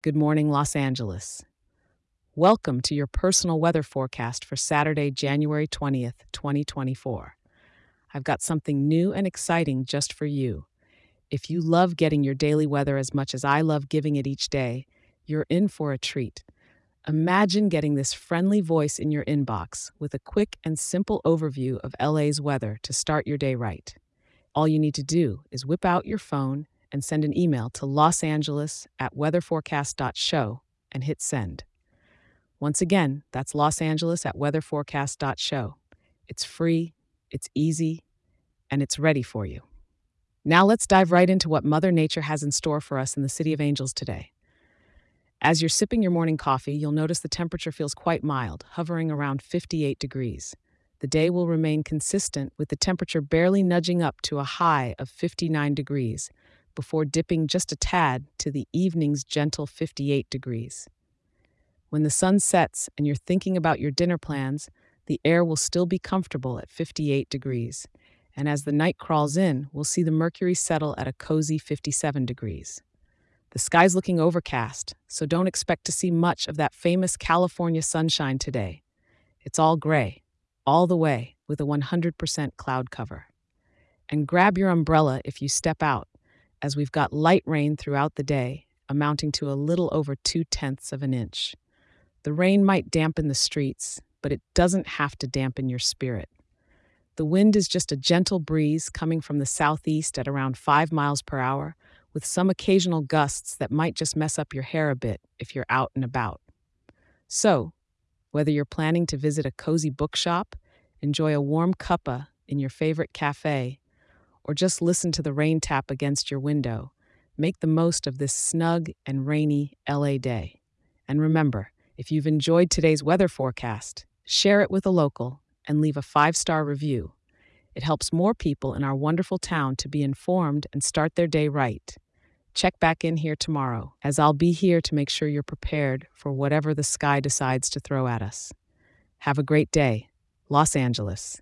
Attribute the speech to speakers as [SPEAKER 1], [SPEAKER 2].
[SPEAKER 1] Good morning, Los Angeles. Welcome to your personal weather forecast for Saturday, January 20th, 2024. I've got something new and exciting just for you. If you love getting your daily weather as much as I love giving it each day, you're in for a treat. Imagine getting this friendly voice in your inbox with a quick and simple overview of LA's weather to start your day right. All you need to do is whip out your phone and send an email to Los Angeles at weatherforecast.show and hit send. Once again, that's Los Angeles at weatherforecast.show. It's free, it's easy, and it's ready for you. Now let's dive right into what Mother Nature has in store for us in the City of Angels today. As you're sipping your morning coffee, you'll notice the temperature feels quite mild, hovering around 58 degrees. The day will remain consistent with the temperature barely nudging up to a high of 59 degrees before dipping just a tad to the evening's gentle 58 degrees. When the sun sets and you're thinking about your dinner plans, the air will still be comfortable at 58 degrees. And as the night crawls in, we'll see the mercury settle at a cozy 57 degrees. The sky's looking overcast, so don't expect to see much of that famous California sunshine today. It's all gray, all the way, with a 100% cloud cover. And grab your umbrella if you step out, as we've got light rain throughout the day, amounting to a little over two tenths of an inch. The rain might dampen the streets, but it doesn't have to dampen your spirit. The wind is just a gentle breeze coming from the southeast at around 5 miles per hour, with some occasional gusts that might just mess up your hair a bit if you're out and about. So, whether you're planning to visit a cozy bookshop, enjoy a warm cuppa in your favorite cafe, or just listen to the rain tap against your window, make the most of this snug and rainy LA day. And remember, if you've enjoyed today's weather forecast, share it with a local and leave a five star review. It helps more people in our wonderful town to be informed and start their day right. Check back in here tomorrow, as I'll be here to make sure you're prepared for whatever the sky decides to throw at us. Have a great day, Los Angeles.